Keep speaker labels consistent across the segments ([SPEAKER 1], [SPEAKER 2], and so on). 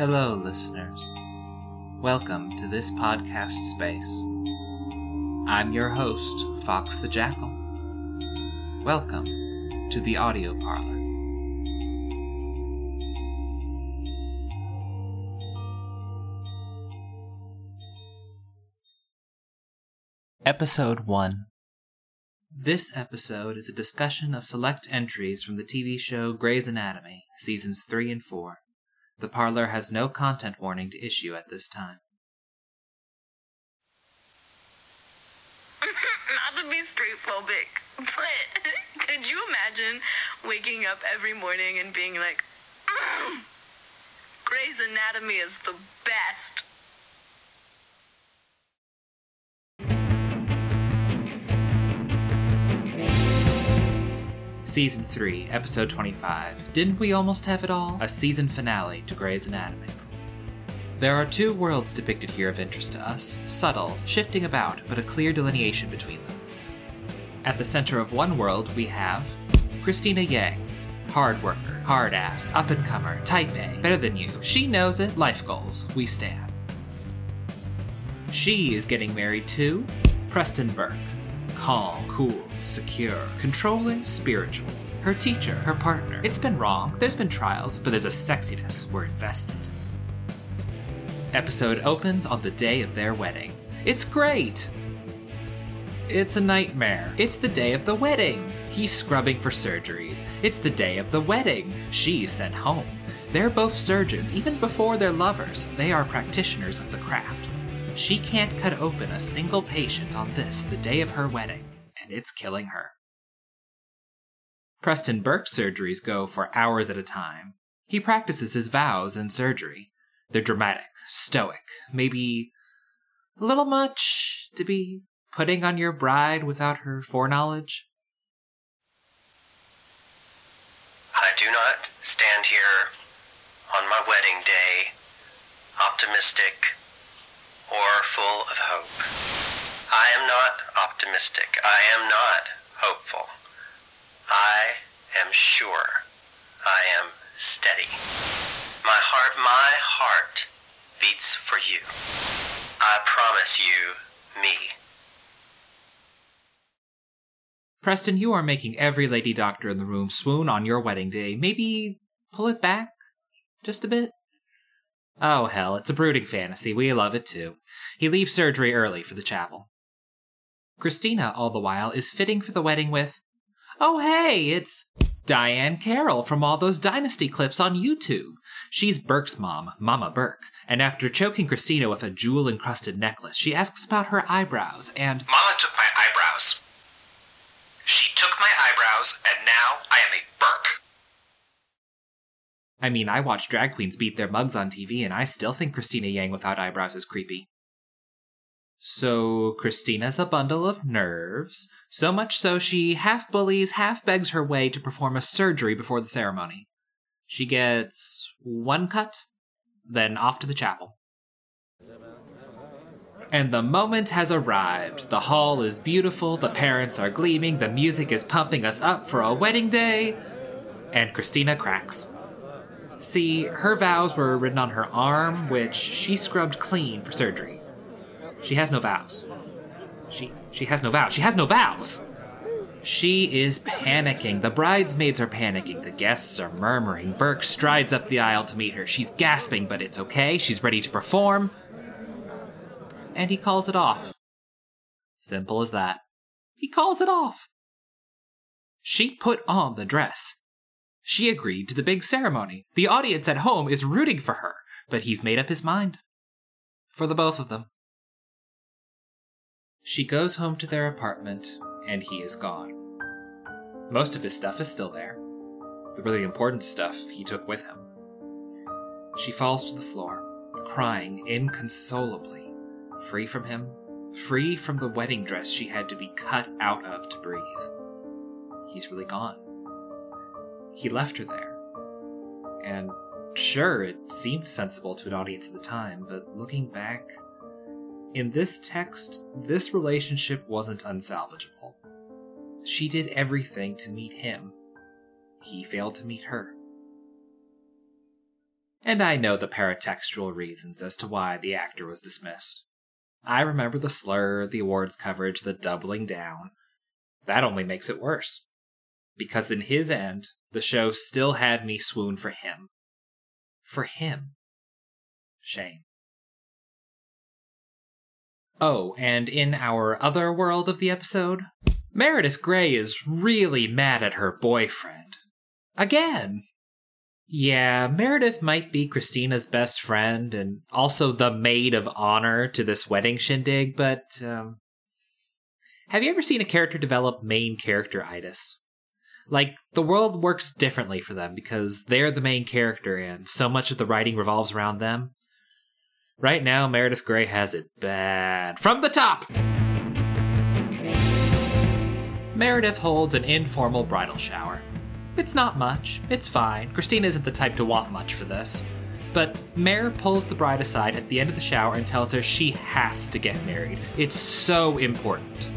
[SPEAKER 1] Hello, listeners. Welcome to this podcast space. I'm your host, Fox the Jackal. Welcome to the audio parlor. Episode 1 This episode is a discussion of select entries from the TV show Grey's Anatomy, seasons 3 and 4. The parlor has no content warning to issue at this time.
[SPEAKER 2] Not to be straight phobic, but could you imagine waking up every morning and being like, mm, Grey's Anatomy is the best?
[SPEAKER 1] Season 3, Episode 25. Didn't we almost have it all? A season finale to Grey's Anatomy. There are two worlds depicted here of interest to us subtle, shifting about, but a clear delineation between them. At the center of one world, we have Cristina Yang. Hard worker, hard ass, up and comer, type A, better than you. She knows it, life goals, we stand. She is getting married to Preston Burke. Calm, cool, secure, controlling, spiritual. Her teacher, her partner. It's been wrong, there's been trials, but there's a sexiness we're invested. Episode opens on the day of their wedding. It's great! It's a nightmare. It's the day of the wedding. He's scrubbing for surgeries. It's the day of the wedding. She's sent home. They're both surgeons, even before they're lovers. They are practitioners of the craft. She can't cut open a single patient on this, the day of her wedding, and it's killing her. Preston Burke's surgeries go for hours at a time. He practices his vows in surgery. They're dramatic, stoic, maybe a little much to be putting on your bride without her foreknowledge.
[SPEAKER 3] I do not stand here on my wedding day optimistic or full of hope. I am not optimistic. I am not hopeful. I am sure. I am steady. My heart, my heart beats for you. I promise you, me.
[SPEAKER 1] Preston, you are making every lady doctor in the room swoon on your wedding day. Maybe pull it back just a bit? Oh, hell, it's a brooding fantasy. We love it too. He leaves surgery early for the chapel. Cristina, all the while, is fitting for the wedding with, Oh, hey, it's Diahann Carroll from all those Dynasty clips on YouTube. She's Burke's mom, Mama Burke, and after choking Cristina with a jewel encrusted necklace, she asks about her eyebrows and.
[SPEAKER 3] Mama took my eyebrows. She took my eyebrows, and now I am a Burke.
[SPEAKER 1] I mean, I watch drag queens beat their mugs on TV, and I still think Cristina Yang without eyebrows is creepy. So, Cristina's a bundle of nerves, so much so she half bullies, half begs her way to perform a surgery before the ceremony. She gets one cut, then off to the chapel. And the moment has arrived. The hall is beautiful, the parents are gleaming, the music is pumping us up for a wedding day, and Cristina cracks. See, her vows were written on her arm, which she scrubbed clean for surgery. She has no vows. She she has no vows. She has no vows. She is panicking. The bridesmaids are panicking. The guests are murmuring. Burke strides up the aisle to meet her. She's gasping, but it's okay. She's ready to perform. And he calls it off. Simple as that. He calls it off. She put on the dress. She agreed to the big ceremony. The audience at home is rooting for her, but he's made up his mind. For the both of them. She goes home to their apartment, and he is gone. Most of his stuff is still there. The really important stuff he took with him. She falls to the floor, crying inconsolably, free from him, free from the wedding dress she had to be cut out of to breathe. He's really gone. He left her there. And sure, it seemed sensible to an audience at the time, but looking back, in this text, this relationship wasn't unsalvageable. She did everything to meet him. He failed to meet her. And I know the paratextual reasons as to why the actor was dismissed. I remember the slur, the awards coverage, the doubling down. That only makes it worse. Because in his end, the show still had me swoon for him. For him. Shame. Oh, and in our other world of the episode, Meredith Grey is really mad at her boyfriend. Again! Yeah, Meredith might be Cristina's best friend and also the maid of honor to this wedding shindig, but um, have you ever seen a character develop main character itis? Like, the world works differently for them because they're the main character and so much of the writing revolves around them. Right now, Meredith Grey has it bad. From the top! Meredith holds an informal bridal shower. It's not much, it's fine. Cristina isn't the type to want much for this. But Mare pulls the bride aside at the end of the shower and tells her she has to get married. It's so important.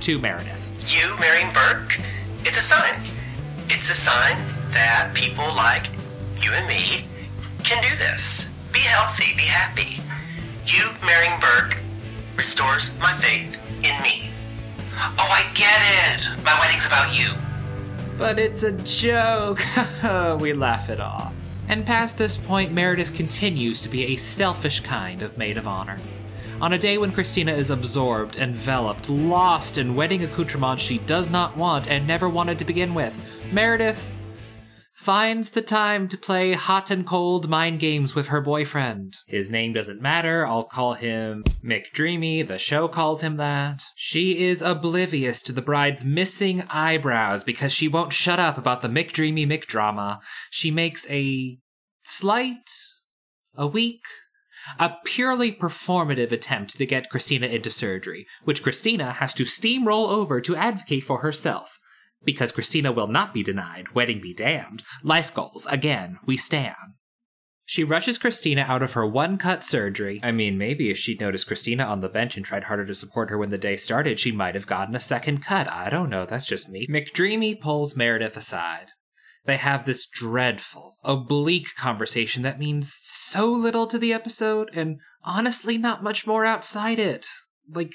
[SPEAKER 1] To Meredith.
[SPEAKER 3] You marrying Burke? It's a sign. It's a sign that people like you and me can do this. Be healthy, be happy. You marrying Burke restores my faith in me. Oh, I get it. My wedding's about you.
[SPEAKER 1] But it's a joke. we laugh it off. And past this point, Meredith continues to be a selfish kind of maid of honor. On a day when Cristina is absorbed, enveloped, lost in wedding accoutrements she does not want and never wanted to begin with, Meredith finds the time to play hot and cold mind games with her boyfriend. His name doesn't matter, I'll call him McDreamy, the show calls him that. She is oblivious to the bride's missing eyebrows because she won't shut up about the McDreamy McDrama. She makes a slight, a weak, a purely performative attempt to get Cristina into surgery, which Cristina has to steamroll over to advocate for herself. Because Cristina will not be denied, wedding be damned. Life goals, again, we stand. She rushes Cristina out of her one cut surgery. I mean, maybe if she'd noticed Cristina on the bench and tried harder to support her when the day started, she might have gotten a second cut. I don't know, that's just me. McDreamy pulls Meredith aside. They have this dreadful, oblique conversation that means so little to the episode, and honestly, not much more outside it. Like,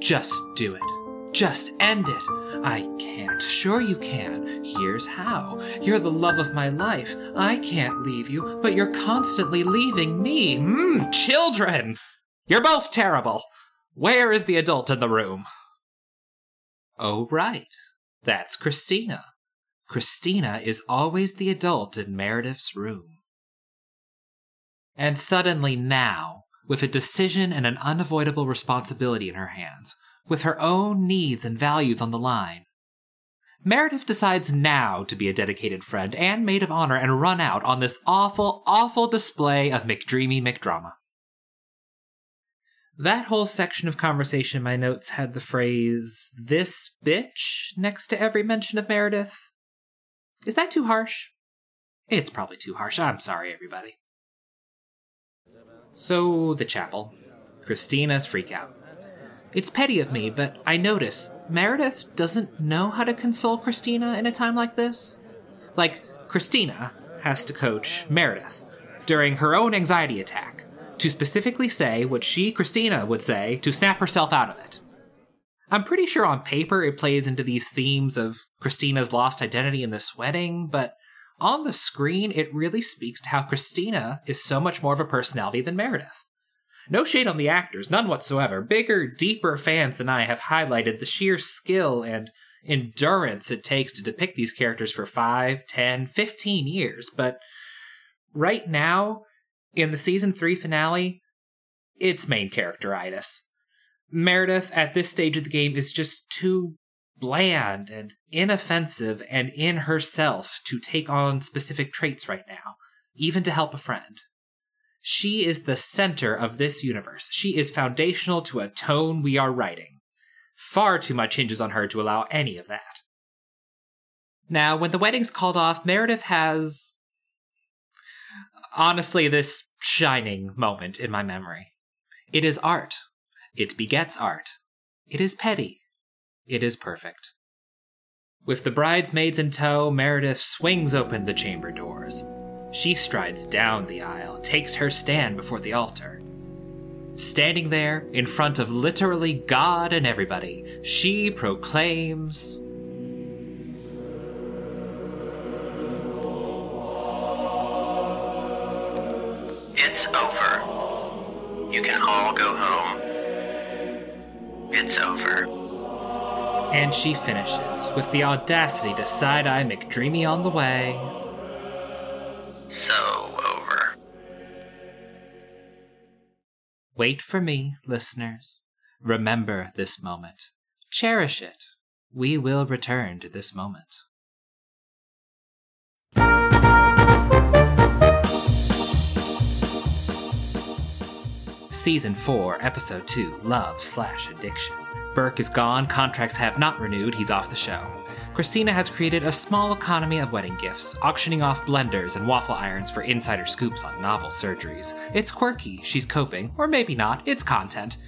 [SPEAKER 1] just do it. Just end it. I can't. Sure, you can. Here's how. You're the love of my life. I can't leave you, but you're constantly leaving me. Mmm, children! You're both terrible. Where is the adult in the room? Oh, right. That's Cristina. Cristina is always the adult in Meredith's room. And suddenly now, with a decision and an unavoidable responsibility in her hands, with her own needs and values on the line. Meredith decides now to be a dedicated friend and maid of honor and run out on this awful, awful display of McDreamy McDrama. That whole section of conversation in my notes had the phrase, this bitch, next to every mention of Meredith. Is that too harsh? It's probably too harsh. I'm sorry, everybody. So, the chapel. Cristina's freakout. It's petty of me, but I notice Meredith doesn't know how to console Cristina in a time like this. Like, Cristina has to coach Meredith during her own anxiety attack to specifically say what she, Cristina, would say to snap herself out of it. I'm pretty sure on paper it plays into these themes of Cristina's lost identity in this wedding, but on the screen it really speaks to how Cristina is so much more of a personality than Meredith. No shade on the actors, none whatsoever. Bigger, deeper fans than I have highlighted the sheer skill and endurance it takes to depict these characters for 5, 10, 15 years. But right now, in the season 3 finale, it's main characteritis. Meredith, at this stage of the game, is just too bland and inoffensive and in herself to take on specific traits right now, even to help a friend. She is the center of this universe. She is foundational to a tone we are writing. Far too much hinges on her to allow any of that. Now, when the wedding's called off, Meredith has. Honestly, this shining moment in my memory. It is art. It begets art. It is petty. It is perfect. With the bridesmaids in tow, Meredith swings open the chamber doors. She strides down the aisle, takes her stand before the altar. Standing there, in front of literally God and everybody, she proclaims.
[SPEAKER 3] It's over. You can all go home. It's over.
[SPEAKER 1] And she finishes, with the audacity to side eye McDreamy on the way.
[SPEAKER 3] So over.
[SPEAKER 1] Wait for me, listeners. Remember this moment. Cherish it. We will return to this moment. Season 4, Episode 2 Love slash Addiction. Burke is gone, contracts have not renewed, he's off the show. Cristina has created a small economy of wedding gifts, auctioning off blenders and waffle irons for insider scoops on novel surgeries. It's quirky, she's coping, or maybe not, it's content.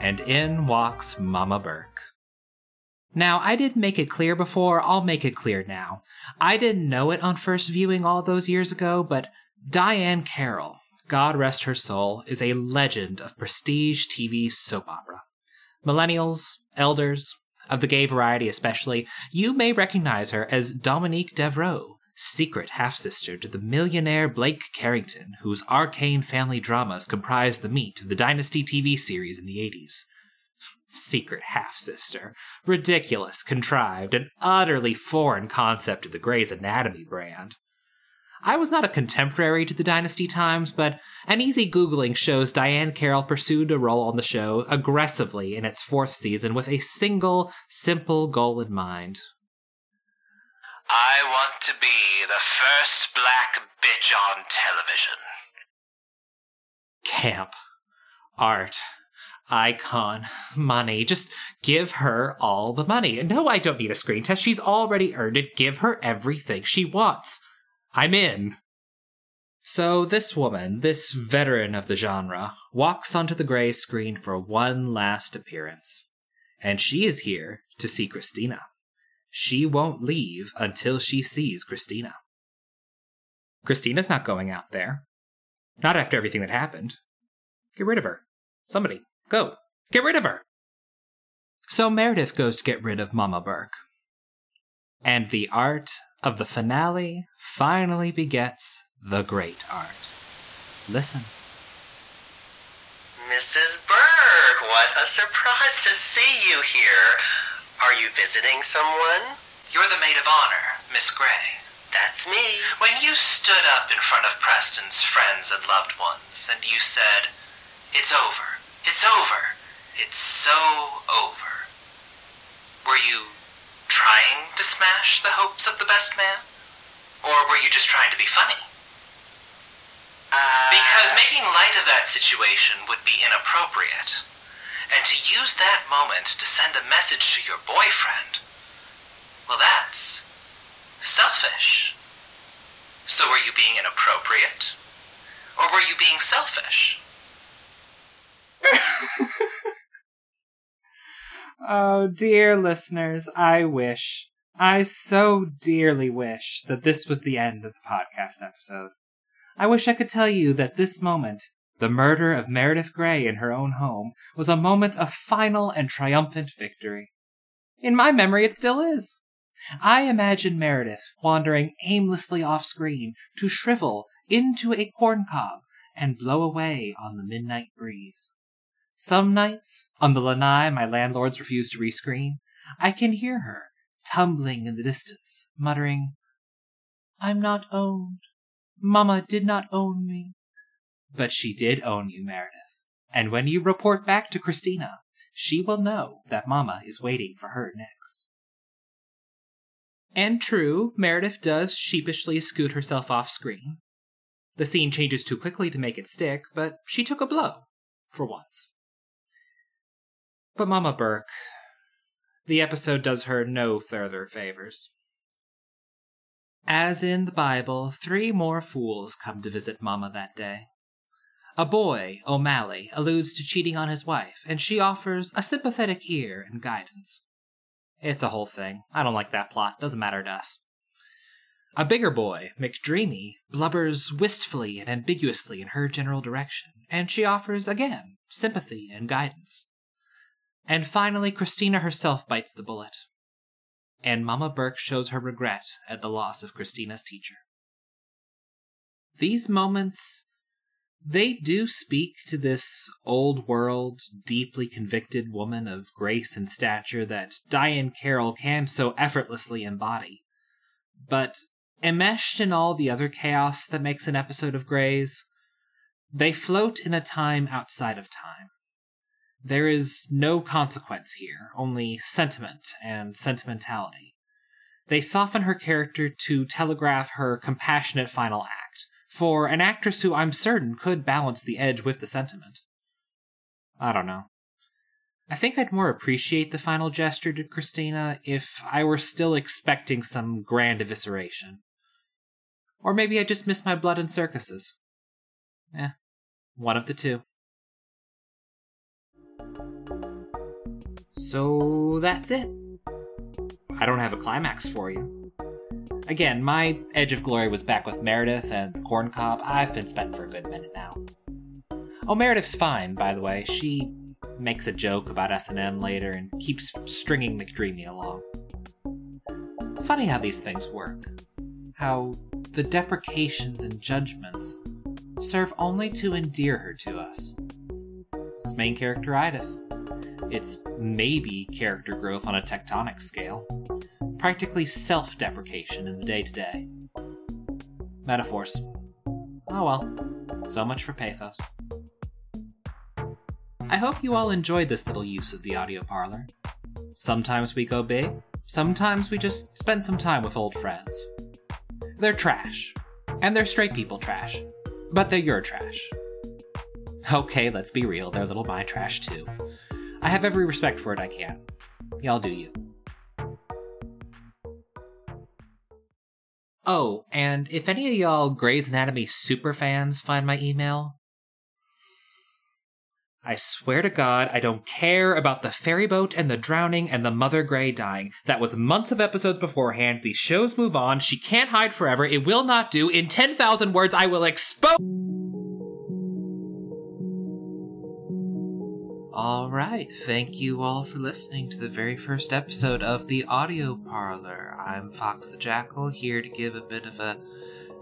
[SPEAKER 1] And in walks Mama Burke. Now, I didn't make it clear before, I'll make it clear now. I didn't know it on first viewing all those years ago, but Diahann Carroll, God rest her soul, is a legend of prestige TV soap opera. Millennials, elders, of the gay variety especially, you may recognize her as Dominique Devereaux, secret half sister to the millionaire Blake Carrington, whose arcane family dramas comprised the meat of the Dynasty TV series in the 80s. Secret half sister. Ridiculous, contrived, and utterly foreign concept to the Grey's Anatomy brand. I was not a contemporary to the Dynasty times, but an easy Googling shows Diahann Carroll pursued a role on the show aggressively in its fourth season with a single, simple goal in mind.
[SPEAKER 3] I want to be the first black bitch on television.
[SPEAKER 1] Camp. Art. Icon. Money. Just give her all the money. No, I don't need a screen test. She's already earned it. Give her everything she wants. I'm in. So, this woman, this veteran of the genre, walks onto the gray screen for one last appearance. And she is here to see Cristina. She won't leave until she sees Cristina. Cristina's not going out there. Not after everything that happened. Get rid of her. Somebody, go. Get rid of her. So Meredith goes to get rid of Mama Burke. And the art of the finale finally begets the great art. Listen.
[SPEAKER 3] Mrs. Burke, what a surprise to see you here. Are you visiting someone? You're the maid of honor, Miss Grey. That's me. When you stood up in front of Preston's friends and loved ones, and you said, It's over. It's over. It's so over. Were you trying to smash the hopes of the best man? Or were you just trying to be funny? Uh, because making light of that situation would be inappropriate. And to use that moment to send a message to your boyfriend, well, that's selfish. So were you being inappropriate? Or were you being selfish?
[SPEAKER 1] Oh, dear listeners, I wish, I so dearly wish that this was the end of the podcast episode. I wish I could tell you that this moment, the murder of Meredith Grey in her own home, was a moment of final and triumphant victory. In my memory, it still is. I imagine Meredith wandering aimlessly off screen to shrivel into a corncob and blow away on the midnight breeze. Some nights, on the lanai my landlords refuse to rescreen, I can hear her, tumbling in the distance, muttering, I'm not owned. Mama did not own me. But she did own you, Meredith. And when you report back to Cristina, she will know that Mama is waiting for her next. And true, Meredith does sheepishly scoot herself off screen. The scene changes too quickly to make it stick, but she took a blow, for once. But Mama Burke, the episode does her no further favors. As in the Bible, three more fools come to visit Mama that day. A boy, O'Malley, alludes to cheating on his wife, and she offers a sympathetic ear and guidance. It's a whole thing. I don't like that plot. Doesn't matter to us. A bigger boy, McDreamy, blubbers wistfully and ambiguously in her general direction, and she offers again sympathy and guidance. And finally, Cristina herself bites the bullet. And Mama Burke shows her regret at the loss of Cristina's teacher. These moments, they do speak to this old world, deeply convicted woman of grace and stature that Diahann Carroll can so effortlessly embody. But enmeshed in all the other chaos that makes an episode of Grey's, they float in a time outside of time. There is no consequence here, only sentiment and sentimentality. They soften her character to telegraph her compassionate final act, for an actress who I'm certain could balance the edge with the sentiment. I don't know. I think I'd more appreciate the final gesture to Cristina if I were still expecting some grand evisceration. Or maybe I just miss my blood and circuses. Eh, one of the two. So that's it. I don't have a climax for you. Again, my Edge of Glory was back with Meredith and Corn Cob. I've been spent for a good minute now. Oh, Meredith's fine, by the way. She makes a joke about S&M later and keeps stringing McDreamy along. Funny how these things work. How the deprecations and judgments serve only to endear her to us. It's main characteritis. It's maybe character growth on a tectonic scale. Practically self deprecation in the day to day. Metaphors. Oh well, so much for pathos. I hope you all enjoyed this little use of the audio parlor. Sometimes we go big, sometimes we just spend some time with old friends. They're trash, and they're straight people trash, but they're your trash. Okay, let's be real, they're little my trash too. I have every respect for it I can. Y'all do you. Oh, and if any of y'all Grey's Anatomy super fans find my email, I swear to God, I don't care about the ferry boat and the drowning and the Mother Grey dying. That was months of episodes beforehand. These shows move on. She can't hide forever. It will not do. In 10,000 words, I will expose. All right. Thank you all for listening to the very first episode of the Audio Parlor. I'm Fox the Jackal here to give a bit of a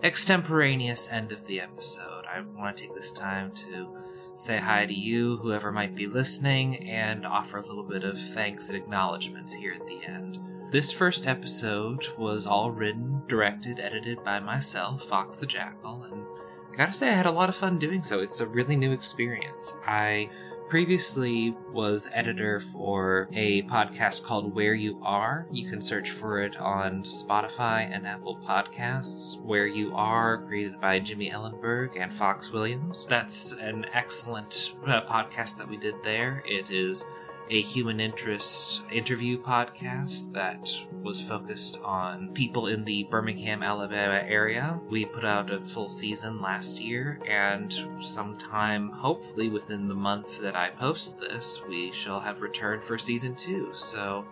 [SPEAKER 1] extemporaneous end of the episode. I want to take this time to say hi to you, whoever might be listening, and offer a little bit of thanks and acknowledgments here at the end. This first episode was all written, directed, edited by myself, Fox the Jackal, and I gotta say I had a lot of fun doing so. It's a really new experience. I previously was editor for a podcast called Where You Are. You can search for it on Spotify and Apple Podcasts. Where You Are, created by Jimmy Ellenberg and Fox Williams. That's an excellent uh, podcast that we did there. It is a human interest interview podcast that was focused on people in the Birmingham, Alabama area. We put out a full season last year, and sometime, hopefully within the month that I post this, we shall have returned for season two. So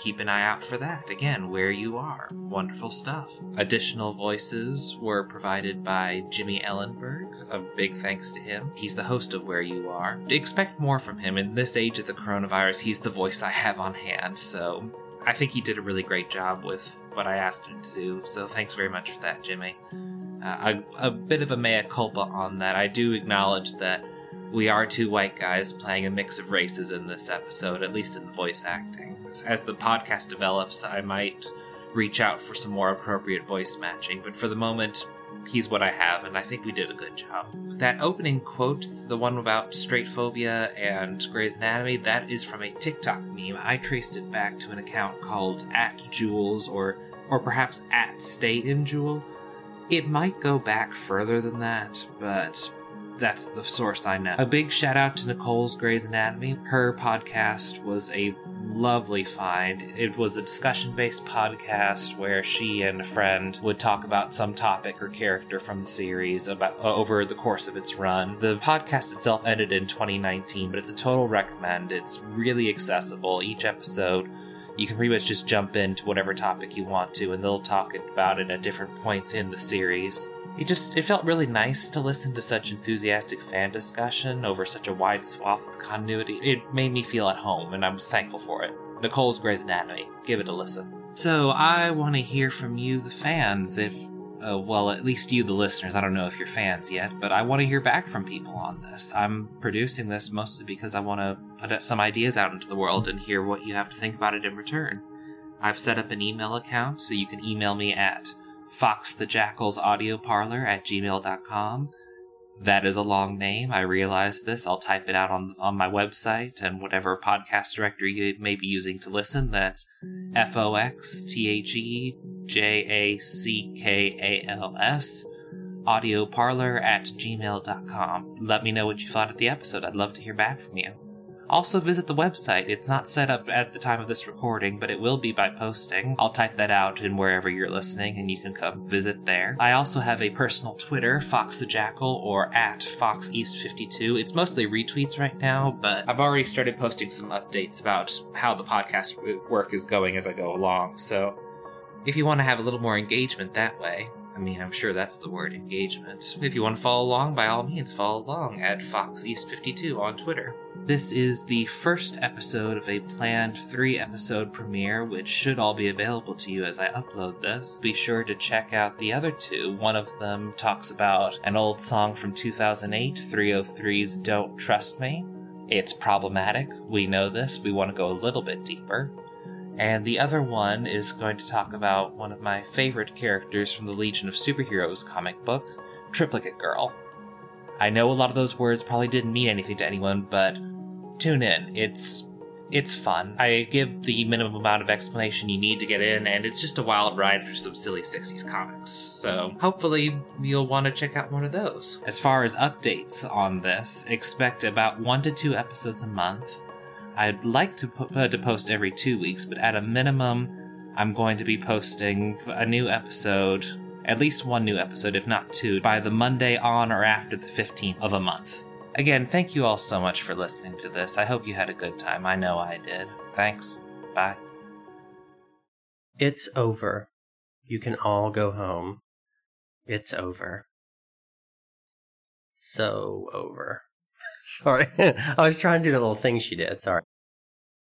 [SPEAKER 1] keep an eye out for that. Again, where you are. Wonderful stuff. Additional voices were provided by Jimmy Ellenberg. A big thanks to him. He's the host of Where You Are. Expect more from him. In this age of the coronavirus, he's the voice I have on hand, so I think he did a really great job with what I asked him to do. So thanks very much for that, Jimmy. Uh, a, a bit of a mea culpa on that. I do acknowledge that we are two white guys playing a mix of races in this episode, at least in the voice acting as the podcast develops, I might reach out for some more appropriate voice matching. But for the moment, he's what I have, and I think we did a good job. That opening quote, the one about straight phobia and Grey's Anatomy, that is from a TikTok meme. I traced it back to an account called at Jules or or perhaps at Stay in Jewel. It might go back further than that, but that's the source I know. A big shout out to Nicole's Grey's Anatomy. Her podcast was a lovely find. It was a discussion based podcast where she and a friend would talk about some topic or character from the series about uh, over the course of its run. The podcast itself ended in 2019, but it's a total recommend. It's really accessible. Each episode You can pretty much just jump into whatever topic you want to, and they'll talk about it at different points in the series. It just it felt really nice to listen to such enthusiastic fan discussion over such a wide swath of continuity. It made me feel at home, and I was thankful for it. Nicole's Grey's Anatomy. Give it a listen. So I want to hear from you, the fans, if uh, well, at least you, the listeners. I don't know if you're fans yet, but I want to hear back from people on this. I'm producing this mostly because I want to put some ideas out into the world and hear what you have to think about it in return. I've set up an email account, so you can email me at foxthejackalsaudioparlor at gmail.com. That is a long name. I realize this. I'll type it out on, on my website and whatever podcast directory you may be using to listen. That's F O X T H E J A C K A L S audioparlor at gmail.com. Let me know what you thought of the episode. I'd love to hear back from you. Also, visit the website. It's not set up at the time of this recording, but it will be by posting. I'll type that out in wherever you're listening, and you can come visit there. I also have a personal Twitter, Fox the Jackal, or at Fox East 52. It's mostly retweets right now, but I've already started posting some updates about how the podcast work is going as I go along. So, if you want to have a little more engagement that way, I mean, I'm sure that's the word engagement. If you want to follow along, by all means, follow along at Fox East 52 on Twitter. This is the first episode of a planned three episode premiere, which should all be available to you as I upload this. Be sure to check out the other two. One of them talks about an old song from 2008, 3OH!3's Don't Trust Me. It's problematic. We know this. We want to go a little bit deeper. And the other one is going to talk about one of my favorite characters from the Legion of Superheroes comic book, Triplicate Girl. I know a lot of those words probably didn't mean anything to anyone, but tune in. It's it's fun. I give the minimum amount of explanation you need to get in, and it's just a wild ride for some silly 60s comics. So hopefully you'll want to check out one of those. As far as updates on this, expect about one to two episodes a month. I'd like to, po- uh, to post every two weeks, but at a minimum, I'm going to be posting a new episode, at least one new episode, if not two, by the Monday on or after the 15th of a month. Again, thank you all so much for listening to this. I hope you had a good time. I know I did. Thanks. Bye.
[SPEAKER 4] It's over. You can all go home. It's over. So over. Sorry. I was trying to do the little thing she did. Sorry.